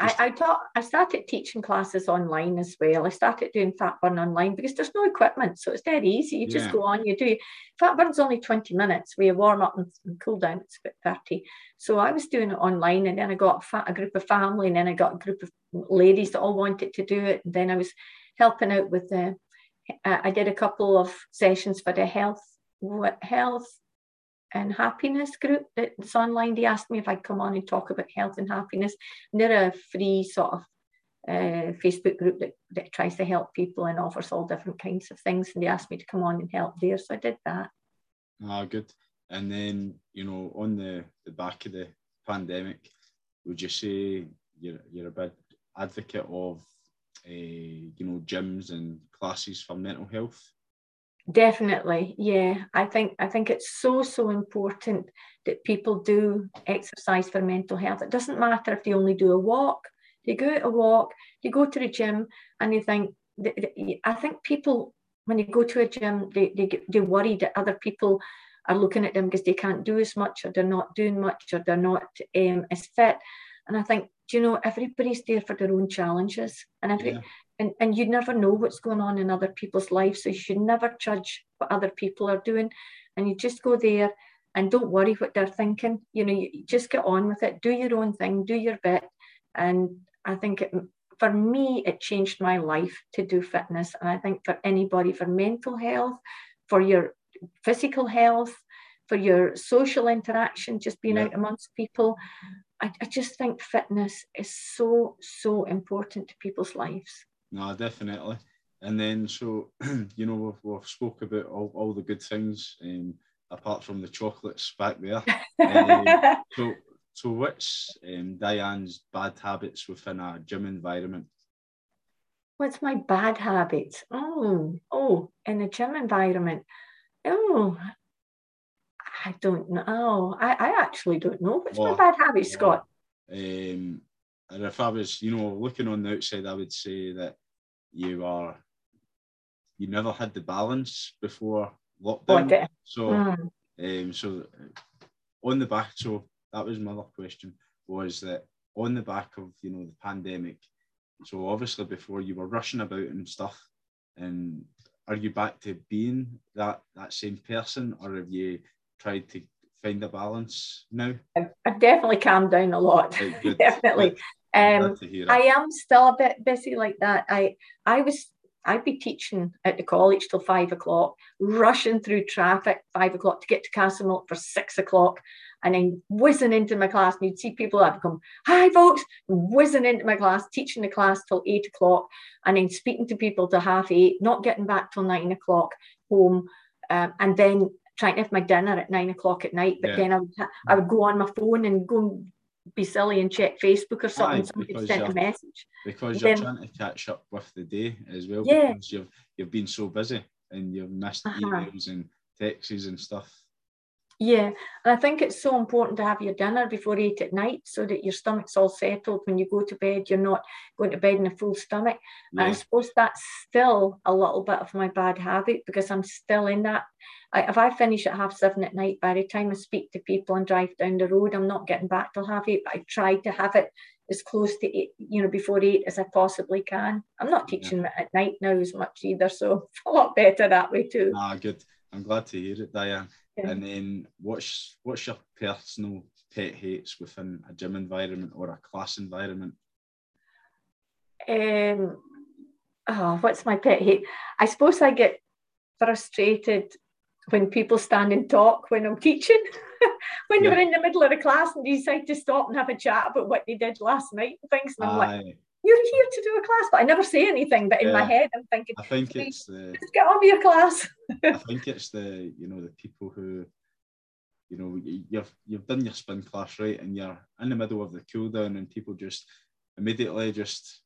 I, I taught I started teaching classes online as well. I started doing fat burn online because there's no equipment, so it's dead easy. You just yeah. go on, you do fat burn's only 20 minutes where you warm up and, and, cool down, it's about 30. So I was doing it online and then I got a, a group of family and then I got a group of ladies that all wanted to do it. And then I was helping out with the uh, I did a couple of sessions for the health health and happiness group that's online. They asked me if I'd come on and talk about health and happiness. And they're a free sort of uh, Facebook group that, that tries to help people and offers all different kinds of things. And they asked me to come on and help there. So I did that. Ah, good. And then, you know, on the, the back of the pandemic, would you say you're, you're a big advocate of, uh, you know, gyms and classes for mental health? Definitely, yeah. I think I think it's so so important that people do exercise for mental health. It doesn't matter if they only do a walk. They go out a walk. They go to the gym, and they think. I think people when they go to a gym, they they get, they worry that other people are looking at them because they can't do as much, or they're not doing much, or they're not um, as fit. And I think, do you know, everybody's there for their own challenges, and every yeah and, and you never know what's going on in other people's lives. So you should never judge what other people are doing. And you just go there and don't worry what they're thinking. You know, you just get on with it, do your own thing, do your bit. And I think it, for me, it changed my life to do fitness. And I think for anybody, for mental health, for your physical health, for your social interaction, just being yeah. out amongst people, I, I just think fitness is so, so important to people's lives. No, definitely. And then, so you know, we've, we've spoke about all, all the good things, um, apart from the chocolates back there. um, so, so what's um, Dianne's bad habits within a gym environment? What's my bad habits? Oh, oh, in a gym environment. Oh, I don't know. I, I actually don't know. What's my bad habits, Scott? Um, and if I was, you know, looking on the outside, I would say that you are you never had the balance before lockdown. Okay. So, mm. um, so on the back, so that was my other question was that on the back of you know the pandemic. So obviously before you were rushing about and stuff, and are you back to being that that same person, or have you tried to find a balance now? I've, I've definitely calmed down a lot. Right, definitely. Um, I am still a bit busy like that. I I was I'd be teaching at the college till five o'clock, rushing through traffic five o'clock to get to Castlemilk for six o'clock, and then whizzing into my class. And you'd see people I'd come, hi folks, whizzing into my class, teaching the class till eight o'clock, and then speaking to people till half eight, not getting back till nine o'clock home, um, and then trying to have my dinner at nine o'clock at night. But yeah. then I would I would go on my phone and go and be silly and check Facebook or something. Aye, somebody sent a message. Because you're then, trying to catch up with the day as well. Yeah. Because you've you've been so busy and you've missed uh-huh. emails and texts and stuff. Yeah, and I think it's so important to have your dinner before eight at night so that your stomach's all settled when you go to bed. You're not going to bed in a full stomach. Yeah. And I suppose that's still a little bit of my bad habit because I'm still in that. I, if I finish at half seven at night, by the time I speak to people and drive down the road, I'm not getting back till half eight. But I try to have it as close to eight, you know, before eight as I possibly can. I'm not teaching yeah. at night now as much either, so a lot better that way too. Ah, good. I'm glad to hear it, Dianne. Yeah. And then what's what's your personal pet hates within a gym environment or a class environment? Um, oh, what's my pet hate? I suppose I get frustrated when people stand and talk when I'm teaching. when yeah. we're in the middle of a class and decide to stop and have a chat about what they did last night and things. And I'm Aye. like, you're here to do a class, but I never say anything. But in yeah. my head, I'm thinking, I think it's the just get on with your class. I think it's the you know the people who, you know, you've you've done your spin class right, and you're in the middle of the cool down, and people just immediately just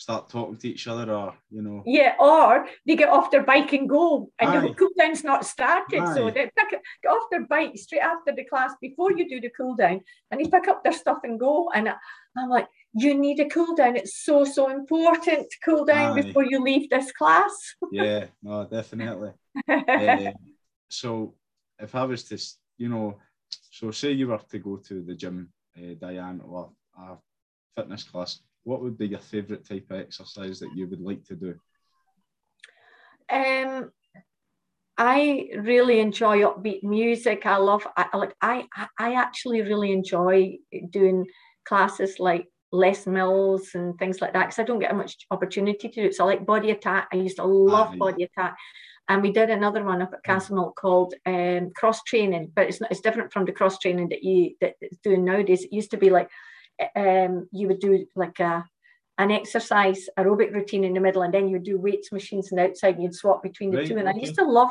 start talking to each other or you know yeah or they get off their bike and go and Aye. the cool down's not started Aye. so they pick, get off their bike straight after the class before you do the cool down and they pick up their stuff and go and I'm like you need a cool down it's so so important to cool down Aye. before you leave this class yeah no definitely uh, so if I was to you know so say you were to go to the gym uh, Dianne or a fitness class what would be your favourite type of exercise that you would like to do? Um, I really enjoy upbeat music. I love, I like, I, I actually really enjoy doing classes like Les Mills and things like that because I don't get much opportunity to do it. So I like Body Attack. I used to love Body Attack. And we did another one up at hmm. Castlemilk called um, cross training, but it's not, it's different from the cross training that you that it's doing nowadays. It used to be like um, you would do like a an exercise aerobic routine in the middle, and then you would do weights machines and outside, and you'd swap between the right, two. And okay. I used to love,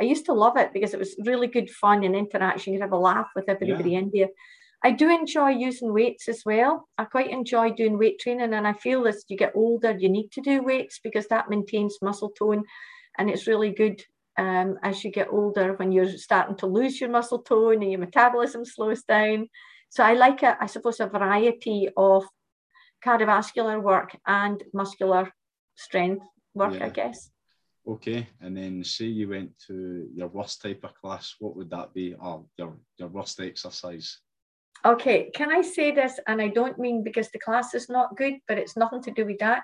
I used to love it because it was really good fun and interaction. You'd have a laugh with everybody yeah. in there. I do enjoy using weights as well. I quite enjoy doing weight training, and I feel as you get older, you need to do weights because that maintains muscle tone, and it's really good um, as you get older when you're starting to lose your muscle tone and your metabolism slows down. So I like a, I suppose, a variety of cardiovascular work and muscular strength work, yeah. I guess. Okay, and then say you went to your worst type of class, what would that be? Or your, your worst exercise? Okay, can I say this? And I don't mean because the class is not good, but it's nothing to do with that.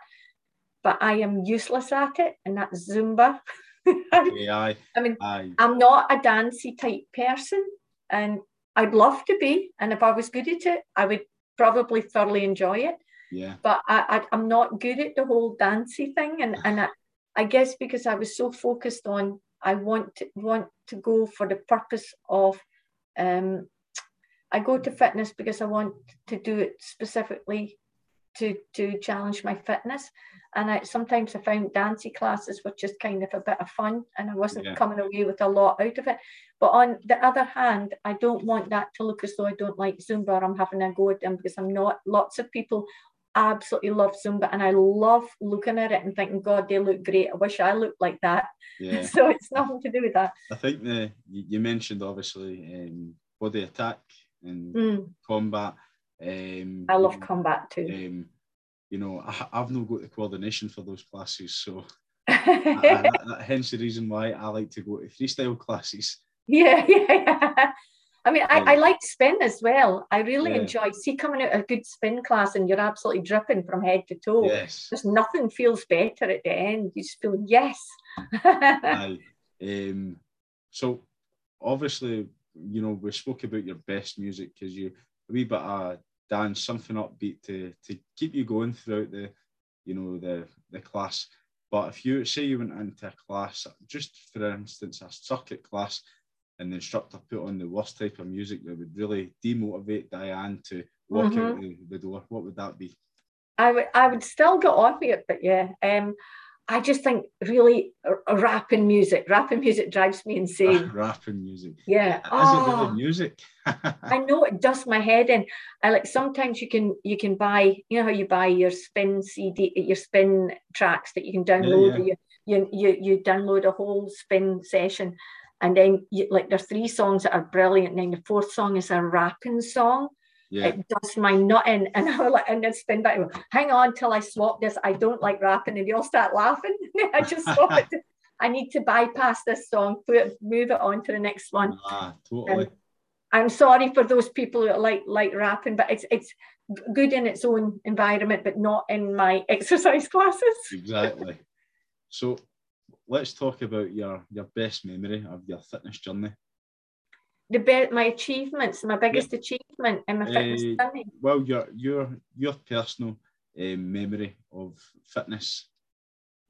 But I am useless at it, and that's Zumba. I, I mean, I, I'm not a dancey type person, and I'd love to be. And if I was good at it, I would probably thoroughly enjoy it. Yeah. But I, I am not good at the whole dancey thing, and and I, I guess because I was so focused on I want to want to go for the purpose of um I go to fitness because I want to do it specifically to to challenge my fitness. And I sometimes I found dancey classes were just kind of a bit of fun and I wasn't yeah. coming away with a lot out of it. But on the other hand, I don't want that to look as though I don't like Zumba or I'm having a go at them because I'm not. Lots of people absolutely love Zumba and I love looking at it and thinking, God, they look great. I wish I looked like that. Yeah. so it's nothing to do with that. I think the you mentioned obviously um, body attack and mm. combat. Um, I love combat too. Um, you know, I, have not got the coordination for those classes, so I, I, hence the reason why I like to go to freestyle classes. Yeah, yeah, yeah. I mean, I, I like spin as well. I really yeah. enjoy see coming out a good spin class and you're absolutely dripping from head to toe. Yes. There's nothing feels better at the end. You just feel yes. um, so obviously, you know, we spoke about your best music because you a wee bit of dance, something upbeat to to keep you going throughout the, you know, the the class. But if you say you went into a class, just for instance, a circuit class, and the instructor put on the worst type of music that would really demotivate Dianne to walk mm-hmm. out the, the, door, what would that be? I would I would still go on with it, but yeah, um, I just think really uh, uh, a, rapping music, rapping music drives me insane. rapping music, yeah. Is oh, it really oh. Ah. music? I know it does my head in. I like sometimes you can you can buy you know how you buy your spin CD your spin tracks that you can download. Yeah, yeah. You, you you download a whole spin session and then you, like there's three songs that are brilliant, and then the fourth song is a rapping song. Yeah. It does my nutting, and I like, and then spin back. Hang on till I swap this. I don't like rapping, and they all start laughing. I just swap it. I need to bypass this song, put it, move it on to the next one. Ah, totally. I'm sorry for those people who like like rapping, but it's it's good in its own environment, but not in my exercise classes. Exactly. So let's talk about your your best memory of your fitness journey. The be- my achievements, my biggest yeah. achievement in my fitness uh, journey. Well, your your your personal uh, memory of fitness.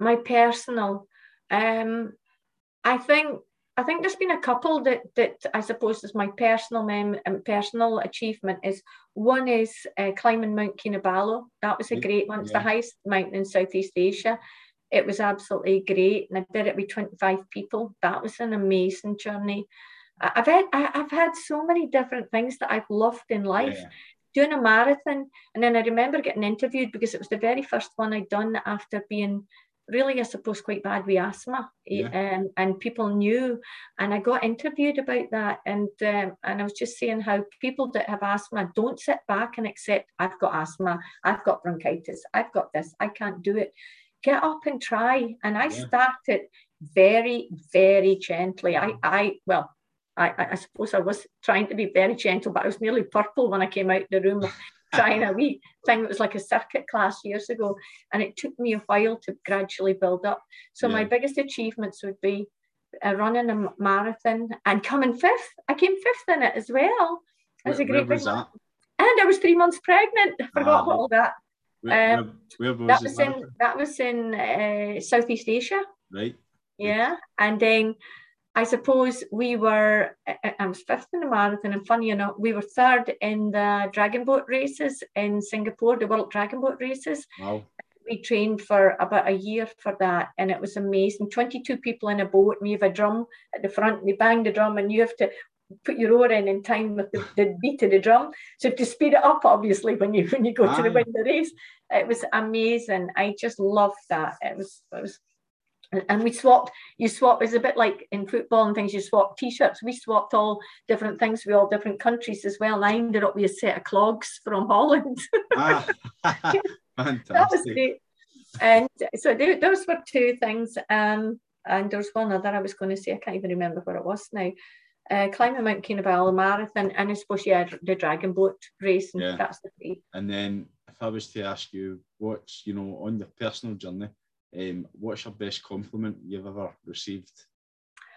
My personal, um, I think I think there's been a couple that that I suppose is my personal mem um, personal achievement is one is uh, climbing Mount Kinabalu. That was a great one. It's yeah. the highest mountain in Southeast Asia. It was absolutely great, and I did it with 25 people. That was an amazing journey. I've had I've had so many different things that I've loved in life. Yeah. Doing a marathon, and then I remember getting interviewed because it was the very first one I'd done after being really, I suppose, quite bad with asthma, yeah. um, and people knew. And I got interviewed about that, and um, and I was just saying how people that have asthma don't sit back and accept I've got asthma, I've got bronchitis, I've got this, I can't do it. Get up and try. And I yeah. started very, very gently. I, I well, I, I suppose I was trying to be very gentle, but I was nearly purple when I came out the room trying a wee thing that was like a circuit class years ago. And it took me a while to gradually build up. So yeah. my biggest achievements would be uh, running a marathon and coming fifth. I came fifth in it as well. It was where, a great was that? And I was three months pregnant. I forgot ah, all that. Where, um, where, was that was in that was in uh, Southeast Asia. Right. Yeah, and then I suppose we were, I was fifth in the marathon, and funny enough, we were third in the dragon boat races in Singapore, the World Dragon Boat races. Wow. We trained for about a year for that, and it was amazing. 22 people in a boat, and you have a drum at the front, and you bang the drum, and you have to put your oar in in time with the, the beat of the drum. So to speed it up, obviously, when you when you go Aye. to the win the race, it was amazing. I just loved that. It was it was and we swapped you swap it's a bit like in football and things you swap t-shirts. We swapped all different things with all different countries as well and i ended up with a set of clogs from holland. Ah, that was great. And so those were two things um, and there's one other i was going to say i can't even remember what it was now. Uh, climbing Mount Kinabalu marathon, and I suppose yeah, the dragon boat race, and yeah. that's the three. And then, if I was to ask you, what's you know on your personal journey, um, what's your best compliment you've ever received?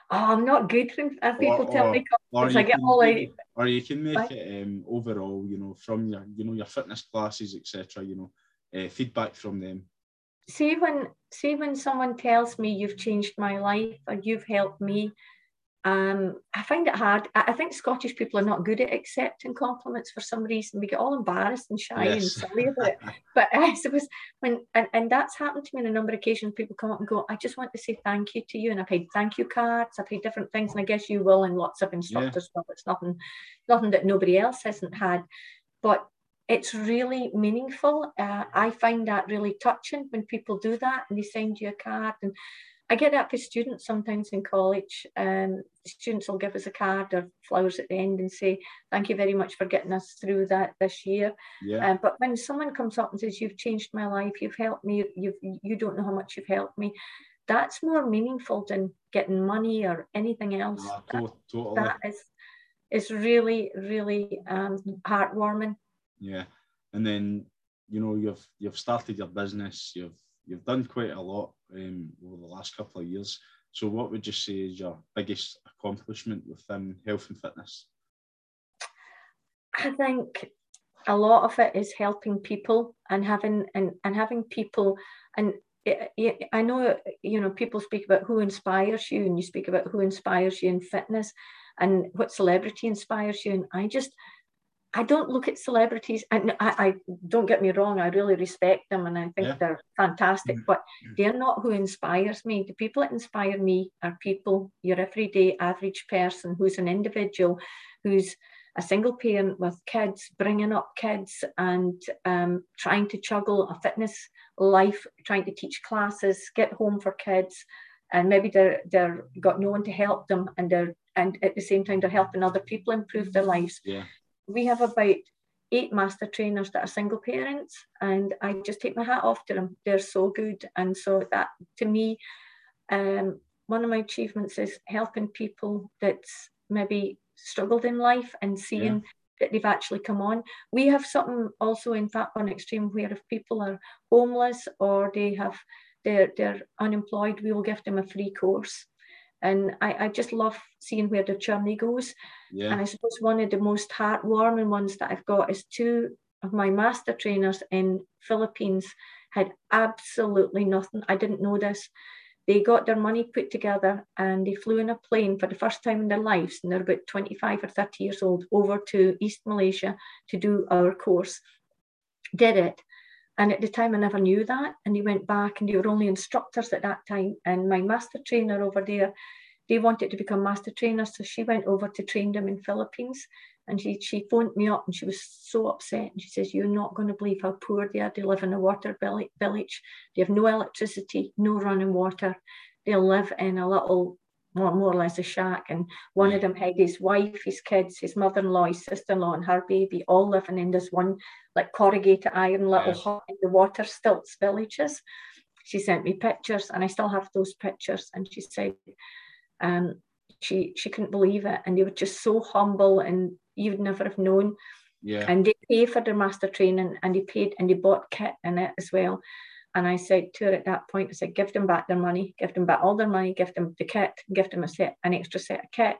Oh, I'm not good when people or, tell or, me compliments. I get all out. Or you can make it um, overall, you know, from your, you know, your fitness classes, etc. You know, uh, feedback from them. See when, see when someone tells me you've changed my life or you've helped me, um, I find it hard. I, think Scottish people are not good at accepting compliments for some reason. We get all embarrassed and shy yes. and silly about it. But I suppose when and, and that's happened to me on a number of occasions. People come up and go, "I just want to say thank you to you," and I've had thank you cards. I've had different things, and I guess you will, and lots of instructors yeah. It's nothing, nothing that nobody else hasn't had. But it's really meaningful. Uh, I find that really touching when people do that and they send you a card and I get that for students sometimes in college. Um, students will give us a card or flowers at the end and say, "Thank you very much for getting us through that this year." Yeah. Um, but when someone comes up and says, "You've changed my life. You've helped me. You've you don't know how much you've helped me," that's more meaningful than getting money or anything else. That, totally. that is is really really um, heartwarming. Yeah, and then you know you've you've started your business. You've you've done quite a lot um, over the last couple of years. So, what would you say is your biggest accomplishment within health and fitness? I think a lot of it is helping people and having and, and having people and I know you know people speak about who inspires you and you speak about who inspires you in fitness and what celebrity inspires you and I just I don't look at celebrities, and I, I, don't get me wrong, I really respect them and I think yeah. they're fantastic, mm-hmm. but they're not who inspires me. The people that inspire me are people, your everyday average person who's an individual, who's a single parent with kids, bringing up kids and um, trying to juggle a fitness life, trying to teach classes, get home for kids, and maybe they're they're got no one to help them, and they're and at the same time they're helping other people improve their lives. Yeah we have about eight master trainers that are single parents and I just take my hat off to them. They're so good. And so that to me, um, one of my achievements is helping people that's maybe struggled in life and seeing yeah. that they've actually come on. We have something also in Fat Burn Extreme where if people are homeless or they have they're they're unemployed, we will give them a free course and I, I just love seeing where the journey goes. Yeah. And I suppose one of the most heartwarming ones that I've got is two of my master trainers in Philippines had absolutely nothing. I didn't know this. they got their money put together and they flew in a plane for the first time in their lives, and they're about 25 or 30 years old, over to East Malaysia to do our course. Did it. And at the time, I never knew that. And they went back, and they were only instructors at that time. And my master trainer over there, they wanted to become master trainers. So she went over to train them in Philippines. And she, she phoned me up and she was so upset. And she says, You're not going to believe how poor they are. They live in a water village. They have no electricity, no running water. They live in a little, more, more or less a shack. And one of them had his wife, his kids, his mother in law, his sister in law, and her baby all living in this one, like corrugated iron little hut in the water stilts villages. She sent me pictures and I still have those pictures. And she said, um, she she couldn't believe it and they were just so humble and you would never have known. Yeah. And they pay for their master training and they paid and they bought kit in it as well. And I said to her at that point, I said, give them back their money, give them back all their money, give them the kit, give them a set, an extra set of kit.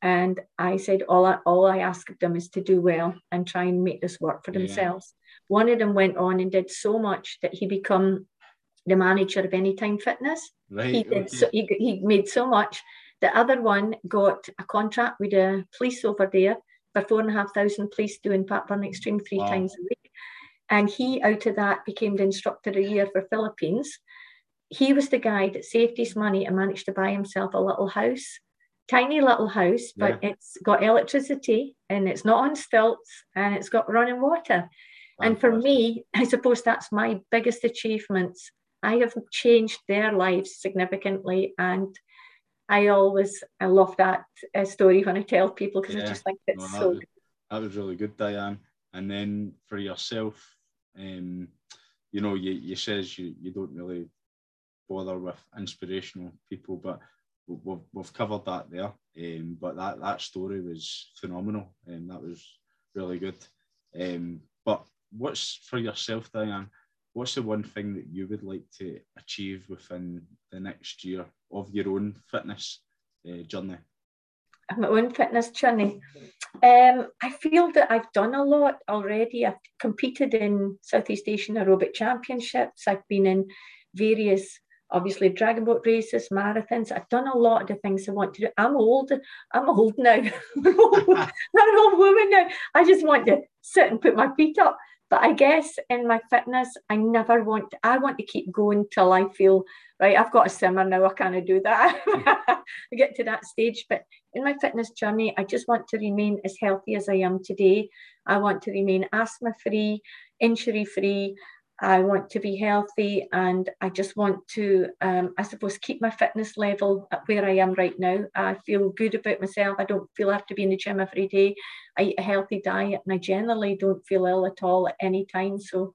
And I said, all I, all I ask of them is to do well and try and make this work for themselves. Yeah. One of them went on and did so much that he become the manager of Anytime Fitness. Right. He, did okay. so, he, he made so much the other one got a contract with the police over there for four and a half thousand police doing Fat Burn Extreme three wow. times a week. And he, out of that, became the instructor a year for Philippines. He was the guy that saved his money and managed to buy himself a little house, tiny little house, but yeah. it's got electricity and it's not on stilts and it's got running water. And for me, I suppose that's my biggest achievements. I have changed their lives significantly and I always I love that uh, story when I tell people because yeah. I just think it's no, so. Was, that was really good, Dianne. And then for yourself, um, you know, you, you says you, you don't really bother with inspirational people, but we've, we've covered that there. Um, but that, that story was phenomenal, and that was really good. Um, but what's for yourself, Dianne? what's the one thing that you would like to achieve within the next year of your own fitness uh, journey? My own fitness journey. Um, I feel that I've done a lot already. I've competed in Southeast Asian Aerobic Championships. I've been in various, obviously, dragon boat races, marathons. I've done a lot of the things I want to do. I'm old. I'm old now. I'm an old woman now. I just want to sit and put my feet up. But I guess in my fitness, I never want, I want to keep going till I feel, right, I've got a simmer now, I can't do that. I get to that stage. But in my fitness journey, I just want to remain as healthy as I am today. I want to remain asthma free, injury free. I want to be healthy and I just want to, um, I suppose, keep my fitness level at where I am right now. I feel good about myself. I don't feel I have to be in the gym every day. I eat a healthy diet and I generally don't feel ill at all at any time. So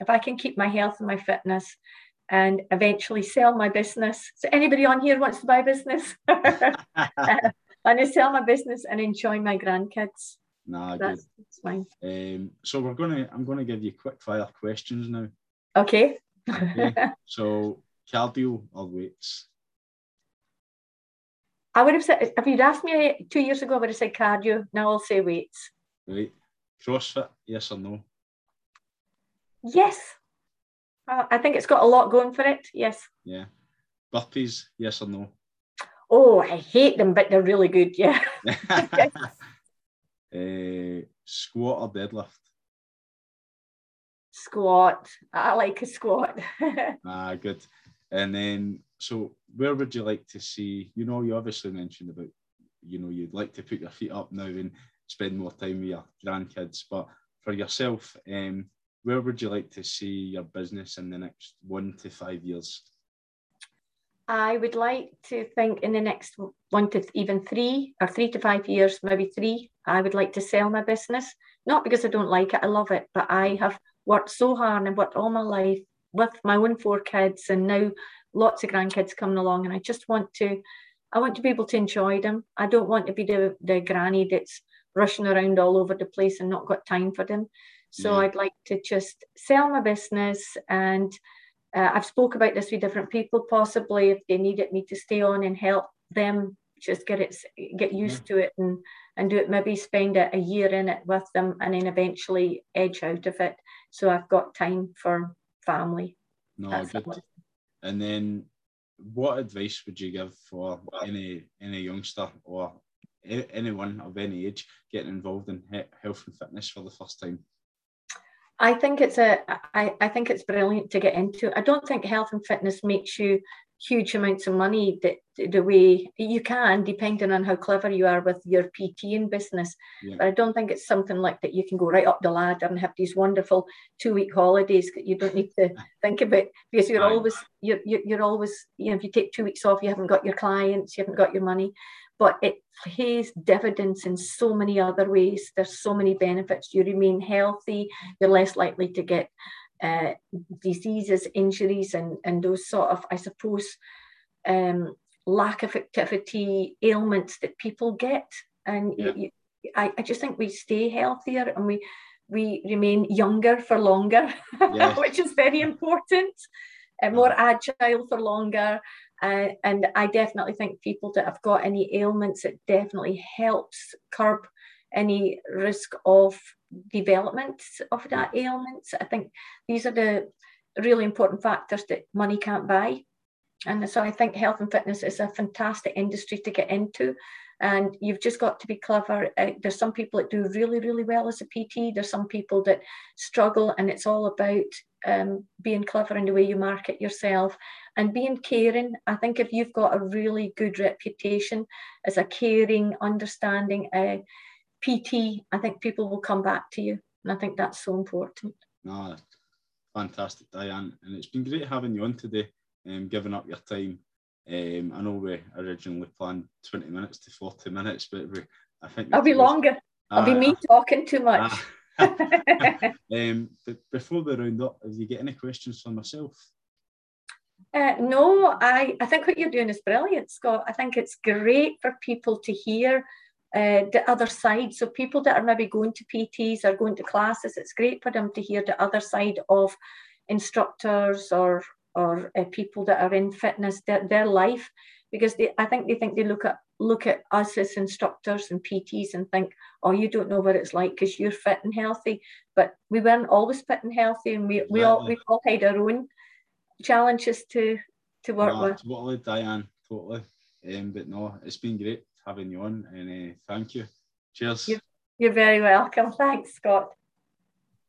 if I can keep my health and my fitness and eventually sell my business. So anybody on here wants to buy business? and I sell my business and enjoy my grandkids. Nah, that's, good. That's fine. Um, so we're gonna I'm gonna give you quick fire questions now. Okay. okay. So cardio or weights? I would have said if you'd asked me two years ago, I would have said cardio. Now I'll say weights. Right. CrossFit, yes or no? Yes. I think it's got a lot going for it. Yes. Yeah. Burpees, yes or no? Oh, I hate them, but they're really good. Yeah. Uh, squat or deadlift? Squat. I like a squat. ah, good. And then, so where would you like to see? You know, you obviously mentioned about, you know, you'd like to put your feet up now and spend more time with your grandkids. But for yourself, um, where would you like to see your business in the next one to five years? I would like to think in the next one to even three or three to five years, maybe three, I would like to sell my business. Not because I don't like it, I love it, but I have worked so hard and worked all my life with my own four kids and now lots of grandkids coming along. And I just want to, I want to be able to enjoy them. I don't want to be the, the granny that's rushing around all over the place and not got time for them. So yeah. I'd like to just sell my business and uh, I've spoke about this with different people, possibly if they needed me to stay on and help them just get it, get used to it and and do it. Maybe spend a, a year in it with them, and then eventually edge out of it. So I've got time for family. No, good. And then what advice would you give for any any youngster or anyone of any age getting involved in health and fitness for the first time? I think it's a I, I think it's brilliant to get into. I don't think health and fitness makes you huge amounts of money that the way you can, depending on how clever you are with your PT in business. Yeah. But I don't think it's something like that you can go right up the ladder and have these wonderful two week holidays that you don't need to think about because you're always you're, you're always you know if you take two weeks off you haven't got your clients you haven't got your money but it pays dividends in so many other ways. There's so many benefits. You remain healthy, you're less likely to get uh, diseases, injuries, and, and those sort of, I suppose, um, lack of activity ailments that people get. And yeah. you, I, I just think we stay healthier and we we remain younger for longer, yes. which is very important, and more agile for longer. Uh, and I definitely think people that have got any ailments, it definitely helps curb any risk of development of that ailment. I think these are the really important factors that money can't buy. And so I think health and fitness is a fantastic industry to get into. And you've just got to be clever. Uh, there's some people that do really, really well as a PT. There's some people that struggle, and it's all about um, being clever in the way you market yourself and being caring. I think if you've got a really good reputation as a caring, understanding uh, PT, I think people will come back to you. And I think that's so important. No, fantastic, Dianne. And it's been great having you on today and um, giving up your time. Um, I know we originally planned 20 minutes to 40 minutes, but we, I think I'll be longer. I'll be me talking too much. um, but before we round up, have you got any questions for myself? Uh, no, I, I think what you're doing is brilliant, Scott. I think it's great for people to hear uh, the other side. So people that are maybe going to PTs or going to classes, it's great for them to hear the other side of instructors or or uh, people that are in fitness, their, their life, because they, I think they think they look at look at us as instructors and PTs and think, oh, you don't know what it's like because you're fit and healthy. But we weren't always fit and healthy, and we, we all we all had our own challenges to to work no, with. Totally, Dianne, totally. Um, but no, it's been great having you on, and uh, thank you. Cheers. You're, you're very welcome. Thanks, Scott.